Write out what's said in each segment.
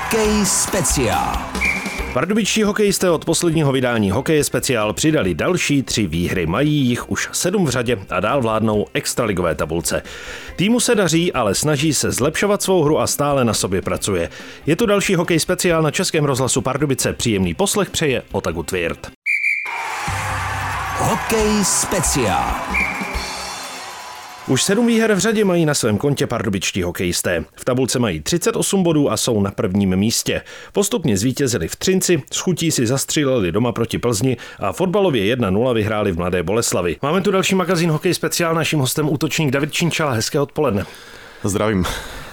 Hokej speciál. Pardubičtí hokejisté od posledního vydání Hokeje speciál přidali další tři výhry. Mají jich už sedm v řadě a dál vládnou extraligové tabulce. Týmu se daří, ale snaží se zlepšovat svou hru a stále na sobě pracuje. Je tu další Hokej speciál na Českém rozhlasu Pardubice. Příjemný poslech přeje Otagu Tvirt. Hokej speciál. Už sedm výher v řadě mají na svém kontě pardubičtí hokejisté. V tabulce mají 38 bodů a jsou na prvním místě. Postupně zvítězili v Třinci, s chutí si zastříleli doma proti Plzni a fotbalově 1-0 vyhráli v Mladé Boleslavi. Máme tu další magazín Hokej speciál, naším hostem útočník David Činčala. Hezké odpoledne. Zdravím.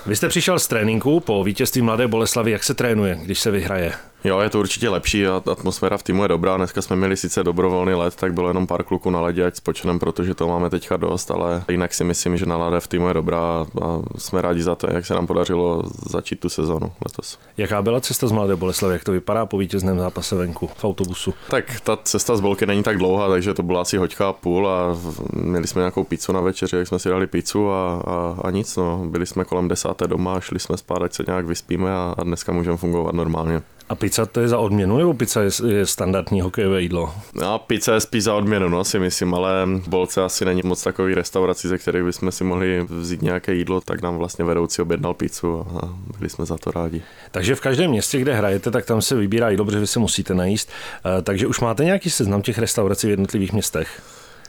Vy jste přišel z tréninku po vítězství Mladé Boleslavy. Jak se trénuje, když se vyhraje? Jo, je to určitě lepší a atmosféra v týmu je dobrá. Dneska jsme měli sice dobrovolný let, tak bylo jenom pár kluků na ledě, ať spočinem, protože to máme teďka dost, ale jinak si myslím, že nálada v týmu je dobrá a jsme rádi za to, jak se nám podařilo začít tu sezonu letos. Jaká byla cesta z Mladé Boleslavy? Jak to vypadá po vítězném zápase venku v autobusu? Tak ta cesta z Bolky není tak dlouhá, takže to byla asi hoďka a půl a měli jsme nějakou pizzu na večeři, jak jsme si dali pizzu a, a, a nic. No. Byli jsme kolem desáté doma, šli jsme spát, ať se nějak vyspíme a, a dneska můžeme fungovat normálně. A pizza to je za odměnu, nebo pizza je, je standardní hokejové jídlo? No, pizza je spíš za odměnu, no, si myslím, ale v Bolce asi není moc takový restaurací, ze kterých bychom si mohli vzít nějaké jídlo, tak nám vlastně vedoucí objednal pizzu a byli jsme za to rádi. Takže v každém městě, kde hrajete, tak tam se vybírá jídlo, protože vy se musíte najíst. Eh, takže už máte nějaký seznam těch restaurací v jednotlivých městech?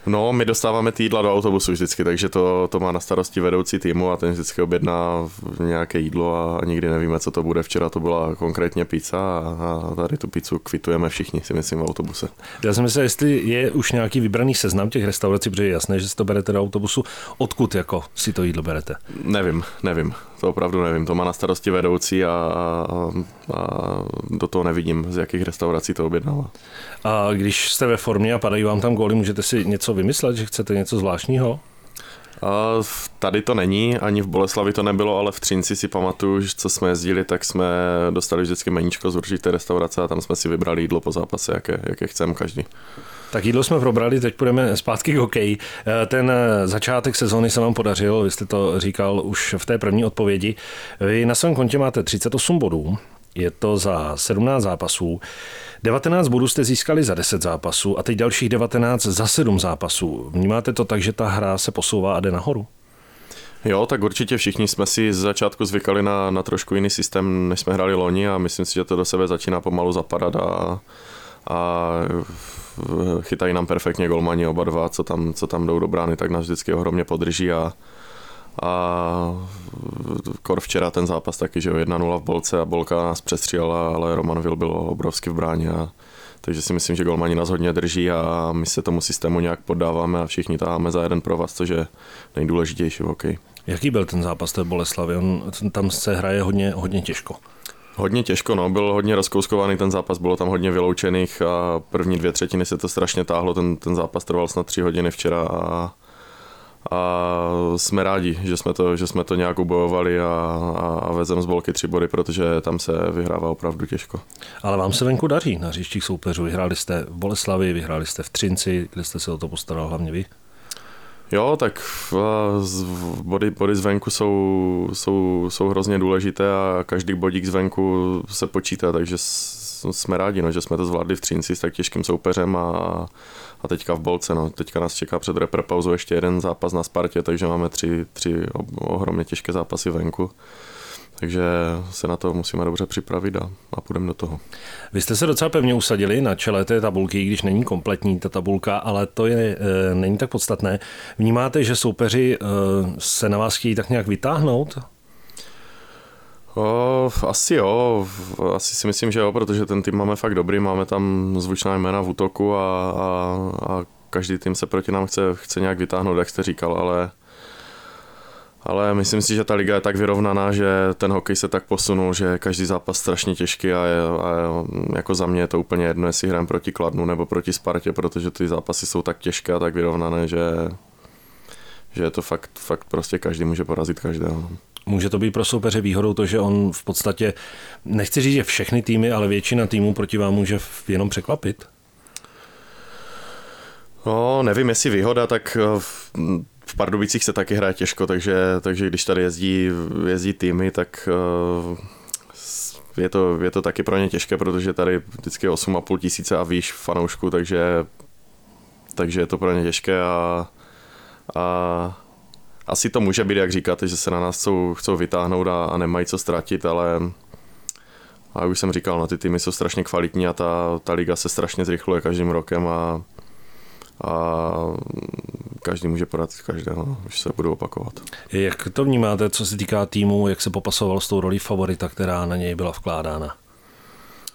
No, my dostáváme ty jídla do autobusu vždycky, takže to, to má na starosti vedoucí týmu a ten vždycky objedná nějaké jídlo a nikdy nevíme, co to bude. Včera to byla konkrétně pizza a, a tady tu pizzu kvitujeme všichni, si myslím, v autobuse. Já jsem myslel, jestli je už nějaký vybraný seznam těch restaurací, protože je jasné, že si to berete do autobusu. Odkud jako si to jídlo berete? Nevím, nevím. To opravdu nevím. To má na starosti vedoucí a, a, a do toho nevidím, z jakých restaurací to objednává. A když jste ve formě a padají vám tam góly, můžete si něco vymyslet, že chcete něco zvláštního? A tady to není, ani v Boleslavi to nebylo, ale v Třinci si pamatuju, že co jsme jezdili, tak jsme dostali vždycky meníčko z určité restaurace a tam jsme si vybrali jídlo po zápase, jaké, jaké chceme každý. Tak jídlo jsme probrali, teď půjdeme zpátky k hokeji. Ten začátek sezóny se vám podařil, vy jste to říkal už v té první odpovědi. Vy na svém kontě máte 38 bodů, je to za 17 zápasů. 19 bodů jste získali za 10 zápasů a teď dalších 19 za 7 zápasů. Vnímáte to tak, že ta hra se posouvá a jde nahoru? Jo, tak určitě všichni jsme si z začátku zvykali na, na trošku jiný systém, než jsme hráli loni a myslím si, že to do sebe začíná pomalu zapadat a, a chytají nám perfektně golmani oba dva, co tam, co tam jdou do brány, tak nás vždycky ohromně podrží a, a kor včera ten zápas taky, že 1-0 v bolce a bolka nás přestřílela, ale Roman Vil byl obrovsky v bráně a takže si myslím, že golmani nás hodně drží a my se tomu systému nějak poddáváme a všichni táháme za jeden pro vás, což je nejdůležitější v hokeji. Jaký byl ten zápas té Boleslavy? On, tam se hraje hodně, hodně těžko. Hodně těžko, no, byl hodně rozkouskovaný ten zápas, bylo tam hodně vyloučených a první dvě třetiny se to strašně táhlo, ten, ten zápas trval snad tři hodiny včera a a jsme rádi, že jsme to, že jsme to nějak ubojovali a, a, a vezem z bolky tři body, protože tam se vyhrává opravdu těžko. Ale vám se venku daří na hřištích soupeřů. Vyhráli jste v Boleslavi, vyhráli jste v Třinci, kde jste se o to postaral hlavně vy? Jo, tak body, body zvenku jsou, jsou, jsou hrozně důležité a každý bodík zvenku se počítá, takže jsme rádi, no, že jsme to zvládli v Třinci s tak těžkým soupeřem a, a teďka v Bolce. No. Teďka nás čeká před reprepauzou ještě jeden zápas na Spartě, takže máme tři, tři ohromně těžké zápasy venku. Takže se na to musíme dobře připravit a, a půjdeme do toho. Vy jste se docela pevně usadili na čele té tabulky, když není kompletní ta tabulka, ale to je, e, není tak podstatné. Vnímáte, že soupeři e, se na vás chtějí tak nějak vytáhnout? O, asi jo, asi si myslím, že jo, protože ten tým máme fakt dobrý, máme tam zvučná jména v útoku a, a, a každý tým se proti nám chce, chce nějak vytáhnout, jak jste říkal, ale ale myslím si, že ta liga je tak vyrovnaná, že ten hokej se tak posunul, že každý zápas strašně těžký a, je, a jako za mě je to úplně jedno, jestli hrám proti Kladnu nebo proti Spartě, protože ty zápasy jsou tak těžké a tak vyrovnané, že, že je to fakt, fakt prostě každý může porazit každého. Může to být pro soupeře výhodou to, že on v podstatě, nechci říct, že všechny týmy, ale většina týmů proti vám může jenom překvapit? No, nevím, jestli výhoda, tak eh, Pardubicích se taky hraje těžko, takže, takže když tady jezdí, jezdí týmy, tak uh, je to, je to taky pro ně těžké, protože tady vždycky je 8,5 tisíce a výš fanoušku, takže, takže je to pro ně těžké a, a asi to může být, jak říkáte, že se na nás chcou, chcou vytáhnout a, a nemají co ztratit, ale a už jsem říkal, no, ty týmy jsou strašně kvalitní a ta, ta liga se strašně zrychluje každým rokem a, a každý může podat každého, už se budu opakovat. Jak to vnímáte, co se týká týmu, jak se popasoval s tou rolí favorita, která na něj byla vkládána?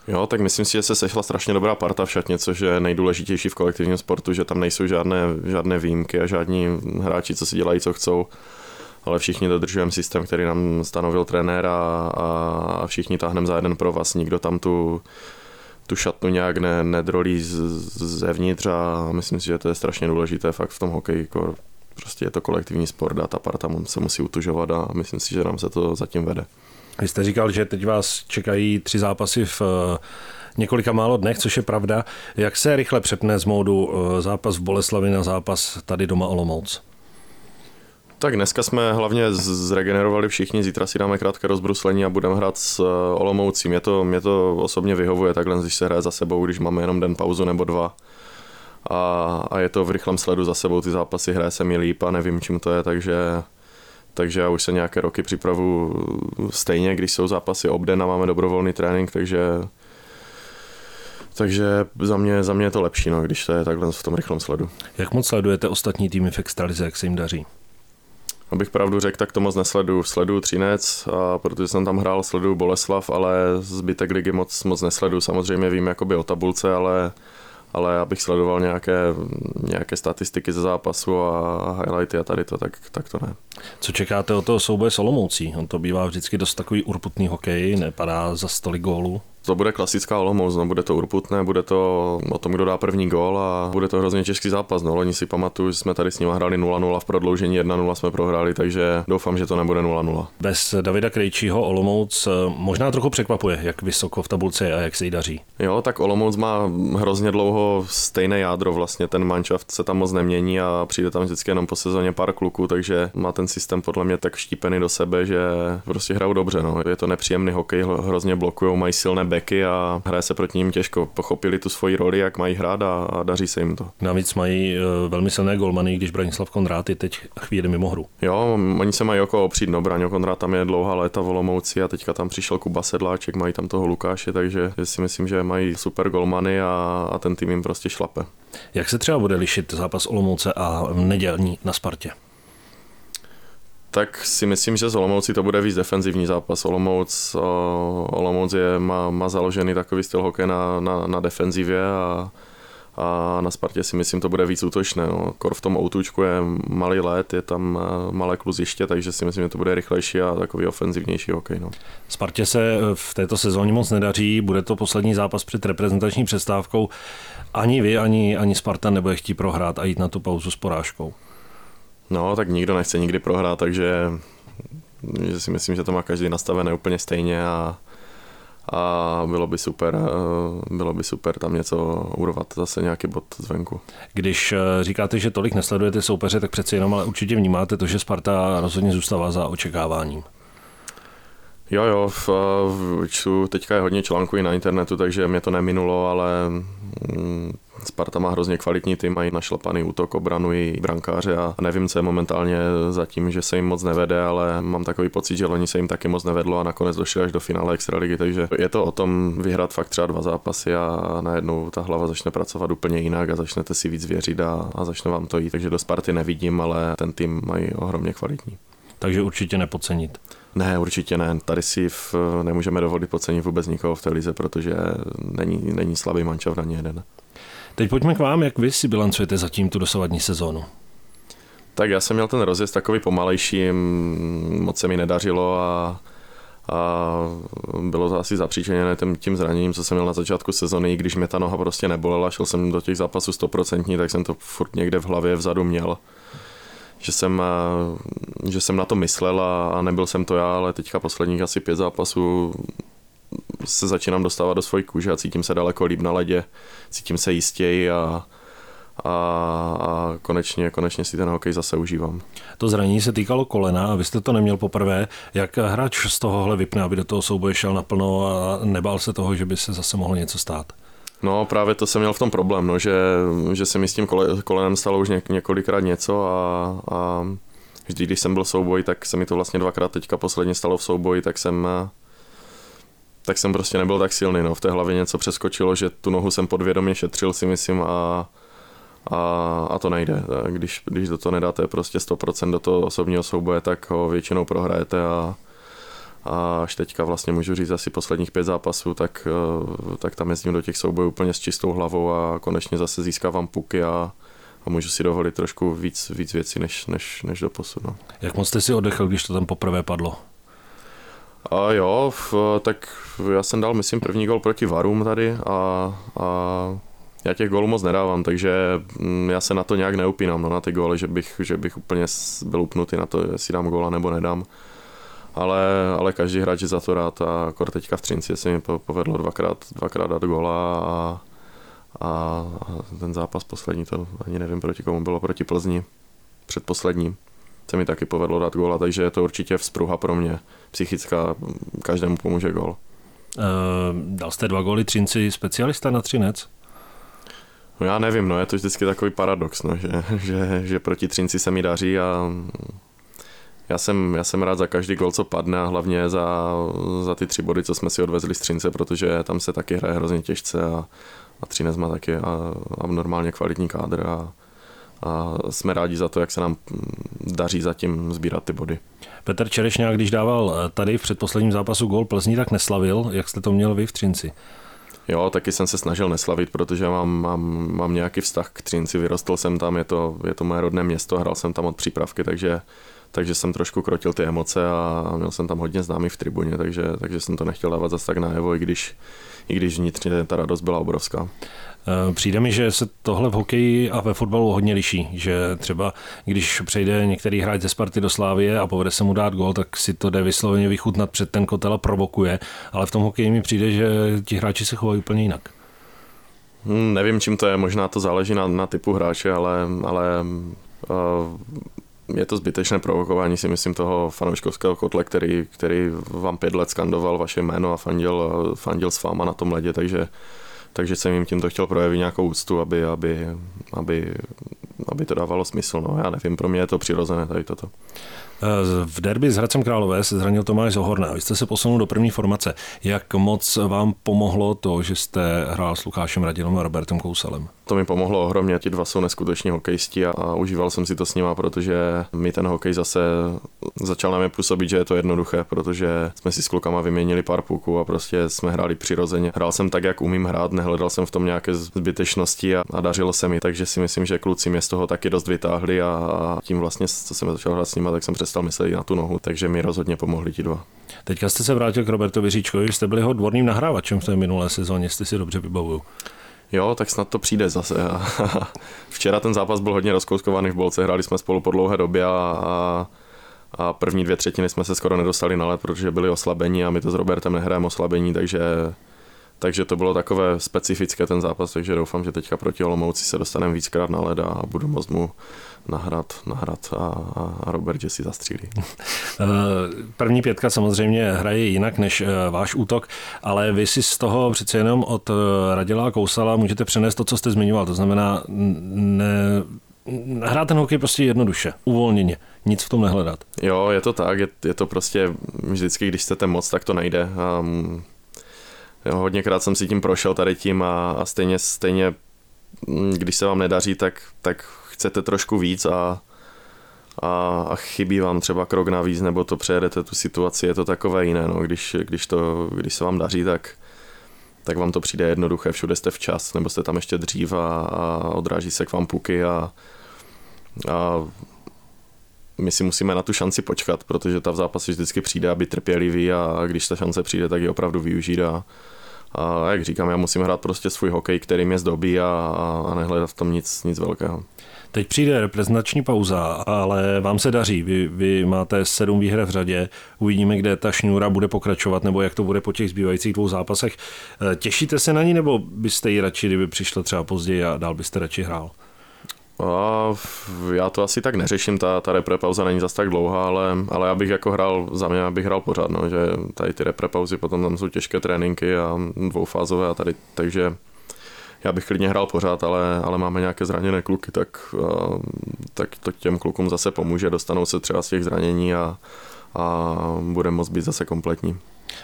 Jo, tak myslím si, že se sešla strašně dobrá parta v šatně, což je nejdůležitější v kolektivním sportu, že tam nejsou žádné, žádné výjimky a žádní hráči, co si dělají, co chcou, ale všichni dodržujeme systém, který nám stanovil trenér a, a všichni táhneme za jeden pro vás. Nikdo tam tu, tu šatnu nějak ne, nedrolí z, zevnitř a myslím si, že to je strašně důležité fakt v tom hokeji. Jako prostě je to kolektivní sport a ta parta se musí utužovat a myslím si, že nám se to zatím vede. Vy jste říkal, že teď vás čekají tři zápasy v eh, několika málo dnech, což je pravda. Jak se rychle přepne z módu eh, zápas v Boleslavi na zápas tady doma Olomouc? Tak dneska jsme hlavně zregenerovali všichni, zítra si dáme krátké rozbruslení a budeme hrát s eh, Olomoucí. Mě to, mě to osobně vyhovuje takhle, když se hraje za sebou, když máme jenom den pauzu nebo dva. A, a je to v rychlém sledu za sebou, ty zápasy hraje se mi líp a nevím, čím to je, takže takže já už se nějaké roky připravu stejně, když jsou zápasy obden a máme dobrovolný trénink, takže takže za mě, za mě je to lepší, no, když to je takhle v tom rychlém sledu. Jak moc sledujete ostatní týmy v extralize, jak se jim daří? Abych pravdu řekl, tak to moc nesledu. Sledu Třinec, a protože jsem tam hrál, sledu Boleslav, ale zbytek ligy moc, moc nesledu. Samozřejmě vím jakoby o tabulce, ale ale abych sledoval nějaké, nějaké statistiky ze zápasu a highlighty a tady to, tak, tak to ne. Co čekáte o toho souboje s Olomoucí? On to bývá vždycky dost takový urputný hokej, nepadá za stolik gólů. To bude klasická Olomouc, no, bude to urputné, bude to o tom, kdo dá první gól a bude to hrozně těžký zápas. No, loni si pamatuju, že jsme tady s nimi hráli 0-0 v prodloužení 1-0 jsme prohráli, takže doufám, že to nebude 0-0. Bez Davida Krejčího Olomouc eh, možná trochu překvapuje, jak vysoko v tabulce a jak se jí daří. Jo, tak Olomouc má hrozně dlouho stejné jádro, vlastně ten manšaft se tam moc nemění a přijde tam vždycky jenom po sezóně pár kluků, takže má ten systém podle mě tak štípený do sebe, že prostě hrajou dobře. No. Je to nepříjemný hokej, hrozně blokují, mají silné beky a hraje se proti ním těžko. Pochopili tu svoji roli, jak mají hrát a, a daří se jim to. Navíc mají uh, velmi silné golmany, když Branislav Konrát je teď chvíli mimo hru. Jo, oni se mají jako opřít, no Braňo Konrát tam je dlouhá léta v Olomouci a teďka tam přišel Kuba Sedláček, mají tam toho Lukáše, takže si myslím, že mají super golmany a, a ten tým jim prostě šlape. Jak se třeba bude lišit zápas Olomouce a nedělní na Spartě? Tak si myslím, že z Olomouci to bude víc defenzivní zápas. Olomouc, Olomouc je, má, má založený takový styl hokeje na, na, na defenzivě a, a na Spartě si myslím, to bude víc útočné. No. Kor v tom outučku je malý let, je tam malé kluziště, takže si myslím, že to bude rychlejší a takový ofenzivnější hokej. No. Spartě se v této sezóně moc nedaří, bude to poslední zápas před reprezentační přestávkou. Ani vy, ani, ani Sparta nebude chtít prohrát a jít na tu pauzu s porážkou. No, tak nikdo nechce nikdy prohrát, takže že si myslím, že to má každý nastavené úplně stejně a, a bylo by super, eh, bylo by super tam něco urvat, zase nějaký bod zvenku. Když eh, říkáte, že tolik nesledujete soupeře, tak přeci jenom ale určitě vnímáte to, že Sparta rozhodně zůstává za očekáváním. Jo, jo, v, v, čtu, teďka je hodně článků i na internetu, takže mě to neminulo, ale mm, Sparta má hrozně kvalitní tým, mají našlapaný útok, obranu i brankáře a nevím, co je momentálně zatím, že se jim moc nevede, ale mám takový pocit, že loni se jim taky moc nevedlo a nakonec došli až do finále extraligy, takže je to o tom vyhrát fakt třeba dva zápasy a najednou ta hlava začne pracovat úplně jinak a začnete si víc věřit a, a začne vám to jít. Takže do Sparty nevidím, ale ten tým mají ohromně kvalitní. Takže určitě nepocenit. Ne, určitě ne. Tady si v, nemůžeme dovolit pocenit vůbec nikoho v té lize, protože není, není slabý mančov ani jeden. Teď pojďme k vám, jak vy si bilancujete zatím tu dosavadní sezónu. Tak já jsem měl ten rozjezd takový pomalejší, moc se mi nedařilo a, a bylo to asi zapříčeněné tím, tím zraněním, co jsem měl na začátku sezony, i když mě ta noha prostě nebolela, šel jsem do těch zápasů stoprocentní, tak jsem to furt někde v hlavě vzadu měl že jsem, že jsem na to myslel a, a nebyl jsem to já, ale teďka posledních asi pět zápasů se začínám dostávat do svojí kůže a cítím se daleko líp na ledě, cítím se jistěji a, a, a konečně, konečně si ten hokej zase užívám. To zranění se týkalo kolena a vy jste to neměl poprvé. Jak hráč z tohohle vypne, aby do toho souboje šel naplno a nebál se toho, že by se zase mohlo něco stát? No právě to jsem měl v tom problém, no, že, že se mi s tím kole, kolenem stalo už ně, několikrát něco a, a vždy, když jsem byl v souboji, tak se mi to vlastně dvakrát teďka posledně stalo v souboji, tak jsem tak jsem prostě nebyl tak silný, no. v té hlavě něco přeskočilo, že tu nohu jsem podvědomě šetřil si myslím a, a, a to nejde. Když, když do toho nedáte prostě 100% do toho osobního souboje, tak ho většinou prohrajete a, a až teďka vlastně můžu říct asi posledních pět zápasů, tak, eh, tak tam jezdím do těch soubojů úplně s čistou hlavou a konečně zase získávám puky a, a můžu si dovolit trošku víc, víc věcí než, než, než do posud. No. Jak moc jste si oddechl, když to tam poprvé padlo? A jo, v, tak já jsem dal, myslím, první gol proti Varům tady a, a já těch gólů moc nedávám, takže mm, já se na to nějak neupínám, no, na ty góly, že bych, že bych úplně byl upnutý na to, jestli dám góla nebo nedám. Ale, ale každý hráč je za to rád a akor teďka v Třinci se mi povedlo dvakrát, dvakrát dát góla a, a, ten zápas poslední, to ani nevím proti komu bylo, proti Plzni, předposlední se mi taky povedlo dát góla, takže je to určitě vzpruha pro mě, psychická, každému pomůže gól. Uh, dal jste dva góly Třinci specialista na Třinec? No já nevím, no je to vždycky takový paradox, no, že, že, že proti Třinci se mi daří a já jsem, já jsem rád za každý gol, co padne a hlavně za, za ty tři body, co jsme si odvezli z Třince, protože tam se taky hraje hrozně těžce a, a Třinec má taky a, a normálně kvalitní kádr a, a jsme rádi za to, jak se nám daří zatím sbírat ty body. Petr Čerešňák, když dával tady v předposledním zápasu gol Plzní, tak neslavil. Jak jste to měl vy v Třinci? Jo, taky jsem se snažil neslavit, protože mám, mám, mám nějaký vztah k Třinci, vyrostl jsem tam, je to, je to moje rodné město, hrál jsem tam od přípravky, takže, takže jsem trošku krotil ty emoce a měl jsem tam hodně známý v tribuně, takže, takže jsem to nechtěl dávat zase tak najevo, i když, i když vnitřně ta radost byla obrovská. Eh, přijde mi, že se tohle v hokeji a ve fotbalu hodně liší, že třeba když přejde některý hráč ze Sparty do Slávie a povede se mu dát gol, tak si to jde vysloveně vychutnat před ten kotel a provokuje, ale v tom hokeji mi přijde, že ti hráči se chovají úplně jinak. Hmm, nevím, čím to je, možná to záleží na, na typu hráče, ale, ale uh, je to zbytečné provokování si myslím toho fanouškovského kotle, který, který vám pět let skandoval vaše jméno a fandil, fandil s váma na tom ledě, takže takže jsem jim tímto chtěl projevit nějakou úctu, aby, aby, aby, aby to dávalo smysl. No, já nevím, pro mě je to přirozené tady toto. V derby s Hradcem Králové se zranil Tomáš Zohorna. Vy jste se posunul do první formace. Jak moc vám pomohlo to, že jste hrál s Lukášem Radilem a Robertem Kousalem? To mi pomohlo ohromně, ti dva jsou neskuteční hokejisti a, a užíval jsem si to s nima, protože mi ten hokej zase začal na mě působit, že je to jednoduché, protože jsme si s klukama vyměnili pár puků a prostě jsme hráli přirozeně. Hrál jsem tak, jak umím hrát, nehledal jsem v tom nějaké zbytečnosti a, a dařilo se mi, takže si myslím, že kluci mě z toho taky dost vytáhli a, a tím vlastně, co jsem začal hrát s nima, tak jsem přestal myslet na tu nohu, takže mi rozhodně pomohli ti dva. Teďka jste se vrátil k Robertovi Říčkovi, jste byli ho dvorným nahrávačem v té minulé sezóně, jestli si dobře vybavuju. Jo, tak snad to přijde zase. Včera ten zápas byl hodně rozkouskovaný v bolce, hráli jsme spolu po dlouhé době a, a, a první dvě třetiny jsme se skoro nedostali na let, protože byli oslabení a my to s Robertem nehrajeme oslabení, takže takže to bylo takové specifické ten zápas, takže doufám, že teďka proti Olomouci se dostaneme víckrát na led a budu moct mu nahrát, nahrát a, a Robert, že si zastřílí. Eh, první pětka samozřejmě hraje jinak než eh, váš útok, ale vy si z toho přece jenom od eh, Radila a Kousala můžete přenést to, co jste zmiňoval, to znamená ne, hrát ten hokej prostě jednoduše, uvolněně, nic v tom nehledat. Jo, je to tak, je, je to prostě vždycky, když chcete moc, tak to nejde. Um, jo, hodněkrát jsem si tím prošel tady tím a, a stejně, stejně, mm, když se vám nedaří, tak, tak chcete trošku víc a, a, a chybí vám třeba krok navíc, nebo to přejedete tu situaci, je to takové jiné, no, když, když, to, když se vám daří, tak, tak vám to přijde jednoduché, všude jste včas, nebo jste tam ještě dřív a, a odráží se k vám puky a, a my si musíme na tu šanci počkat, protože ta v zápase vždycky přijde a trpělivý a když ta šance přijde, tak ji opravdu využít a, a jak říkám, já musím hrát prostě svůj hokej, který mě zdobí a, a nehledat v tom nic, nic velkého. Teď přijde reprezentační pauza, ale vám se daří. Vy, vy máte sedm výher v řadě. Uvidíme, kde ta šňůra bude pokračovat, nebo jak to bude po těch zbývajících dvou zápasech. Eh, těšíte se na ní, nebo byste ji radši, kdyby přišla třeba později a dál byste radši hrál? A já to asi tak neřeším, ta, ta repre pauza není zas tak dlouhá, ale, ale já bych jako hrál, za mě bych hrál pořád, no, že tady ty repre pauzy, potom tam jsou těžké tréninky a dvoufázové a tady, takže já bych klidně hrál pořád, ale, ale máme nějaké zraněné kluky, tak, tak to těm klukům zase pomůže, dostanou se třeba z těch zranění a, a bude moct být zase kompletní.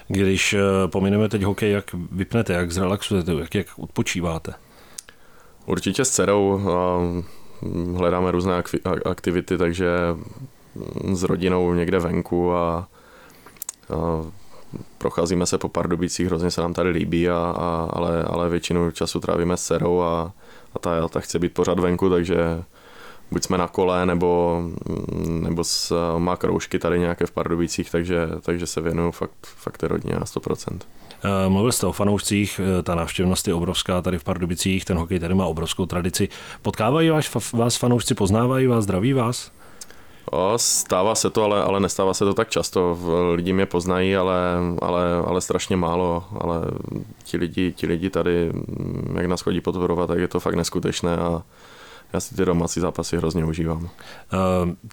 Když eh, pomineme teď hokej, jak vypnete, jak zrelaxujete, jak, jak odpočíváte? Určitě s dcerou hledáme různé aktivity, takže s rodinou někde venku a, a procházíme se po Pardubicích, hrozně se nám tady líbí, a, a, ale, ale většinu času trávíme s dcerou a, a ta, ta chce být pořád venku, takže buď jsme na kole, nebo, nebo s, má kroužky tady nějaké v Pardubicích, takže, takže se věnuju fakt, fakt rodině na 100%. Eh, mluvil jste o fanoušcích, eh, ta návštěvnost je obrovská tady v Pardubicích, ten hokej tady má obrovskou tradici. Potkávají vás, vás fanoušci, poznávají vás, zdraví vás? O, stává se to, ale, ale nestává se to tak často. Lidi mě poznají, ale, ale, ale strašně málo. Ale ti lidi, ti lidi tady, jak nás chodí podporovat, tak je to fakt neskutečné a, já si ty domácí zápasy hrozně užívám. Eh,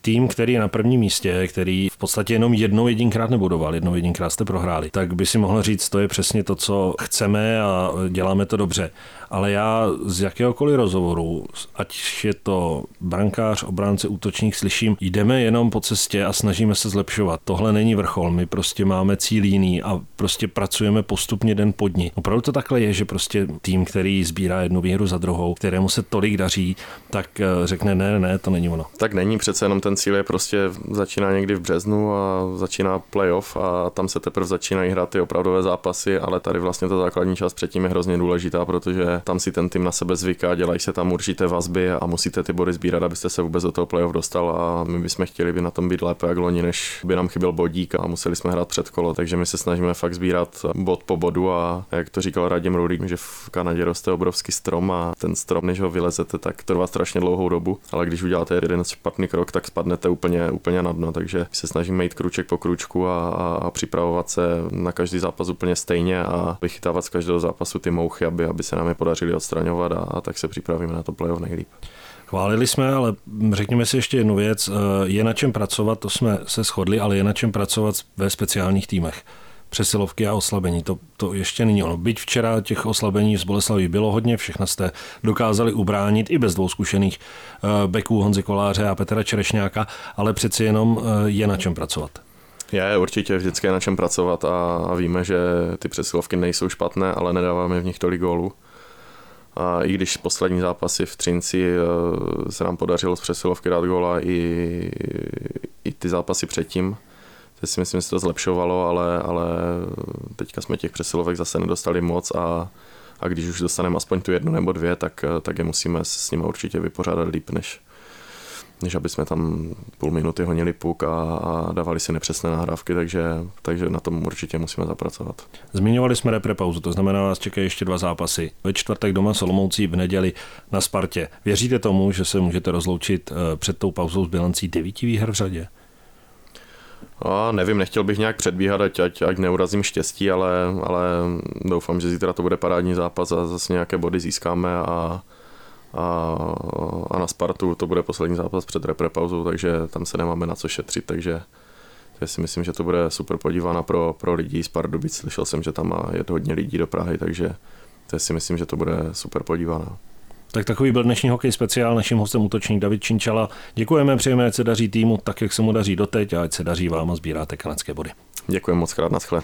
tým, který je na prvním místě, který v podstatě jenom jednou jedinkrát nebudoval, jednou jedinkrát jste prohráli, tak by si mohl říct, to je přesně to, co chceme a děláme to dobře ale já z jakéhokoliv rozhovoru, ať je to brankář, obránce, útočník, slyším, jdeme jenom po cestě a snažíme se zlepšovat. Tohle není vrchol, my prostě máme cíl jiný a prostě pracujeme postupně den po dní. Opravdu to takhle je, že prostě tým, který sbírá jednu výhru za druhou, kterému se tolik daří, tak eh, řekne ne, ne, to není ono. Tak není přece jenom ten cíl je prostě začíná někdy v březnu a začíná playoff a tam se teprve začínají hrát ty opravdové zápasy, ale tady vlastně ta základní část předtím je hrozně důležitá, protože tam si ten tým na sebe zvyká, dělají se tam určité vazby a musíte ty body sbírat, abyste se vůbec do toho playoff dostal a my bychom chtěli by na tom být lépe jak loni, než by nám chyběl bodík a museli jsme hrát před kolo, takže my se snažíme fakt sbírat bod po bodu a jak to říkal Radim Rulík, že v Kanadě roste obrovský strom a ten strom, než ho vylezete, tak trvá strašně dlouhou dobu, ale když uděláte jeden špatný krok, tak spadnete úplně, úplně na dno, takže se snažíme jít kruček po kručku a, a, a připravovat se na každý zápas úplně stejně a vychytávat z každého zápasu ty mouchy, aby, aby se nám je podařili odstraňovat a, a tak se připravíme na to playoff nejlíp. Chválili jsme, ale řekněme si ještě jednu věc. Je na čem pracovat, to jsme se shodli, ale je na čem pracovat ve speciálních týmech. Přesilovky a oslabení, to, to ještě není ono. Byť včera těch oslabení z Boleslaví bylo hodně, všechno jste dokázali ubránit i bez dvou zkušených eh, beků Honzy Koláře a Petra Čerešňáka, ale přeci jenom eh, je na čem pracovat. Je určitě vždycky na čem pracovat a, a víme, že ty přesilovky nejsou špatné, ale nedáváme v nich tolik gólů. A i když poslední zápasy v Třinci eh, se nám podařilo z přesilovky dát góla i, i ty zápasy předtím, teď si myslím, že se to zlepšovalo, ale, ale teďka jsme těch přesilovek zase nedostali moc a, a když už dostaneme aspoň tu jednu nebo dvě, tak, tak je musíme s nimi určitě vypořádat líp, než, než aby jsme tam půl minuty honili puk a, a dávali si nepřesné nahrávky, takže, takže na tom určitě musíme zapracovat. Zmiňovali jsme repre pauzu, to znamená, vás čekají ještě dva zápasy. Ve čtvrtek doma Solomoucí, v neděli na Spartě. Věříte tomu, že se můžete rozloučit eh, před tou pauzou s bilancí devíti výher v řadě? A nevím, nechtěl bych nějak předbíhat, ať, ať, ať neurazím štěstí, ale, ale doufám, že zítra to bude parádní zápas a zase nějaké body získáme a, a, a na Spartu to bude poslední zápas před reprepauzou, takže tam se nemáme na co šetřit, takže já si myslím, že to bude super podívána pro, pro lidi z Pardubic. Slyšel jsem, že tam jet hodně lidí do Prahy, takže to si myslím, že to bude super podívána. Tak takový byl dnešní hokej speciál. Naším hostem útočník David Činčala. Děkujeme, přejeme, ať se daří týmu tak, jak se mu daří doteď a ať se daří vám a sbíráte kanadské body. Děkujeme moc krát, naschle.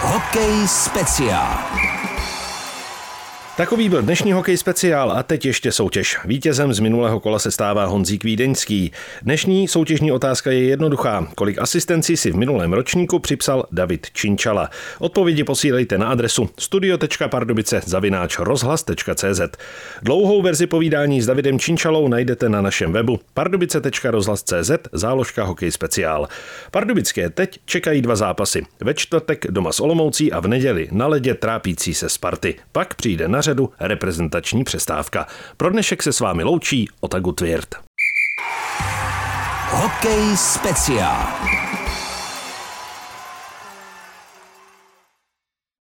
Hokej speciál. Takový byl dnešní hokej speciál a teď ještě soutěž. Vítězem z minulého kola se stává Honzík Vídeňský. Dnešní soutěžní otázka je jednoduchá. Kolik asistencí si v minulém ročníku připsal David Činčala? Odpovědi posílejte na adresu studio.pardubice zavináč rozhlas.cz. Dlouhou verzi povídání s Davidem Činčalou najdete na našem webu pardubice.rozhlas.cz záložka hokej speciál. Pardubické teď čekají dva zápasy. Ve čtvrtek doma s Olomoucí a v neděli na ledě trápící se Sparty. Pak přijde na řadu reprezentační přestávka. Pro dnešek se s vámi loučí Otagu Tvěrt. Hokej speciál.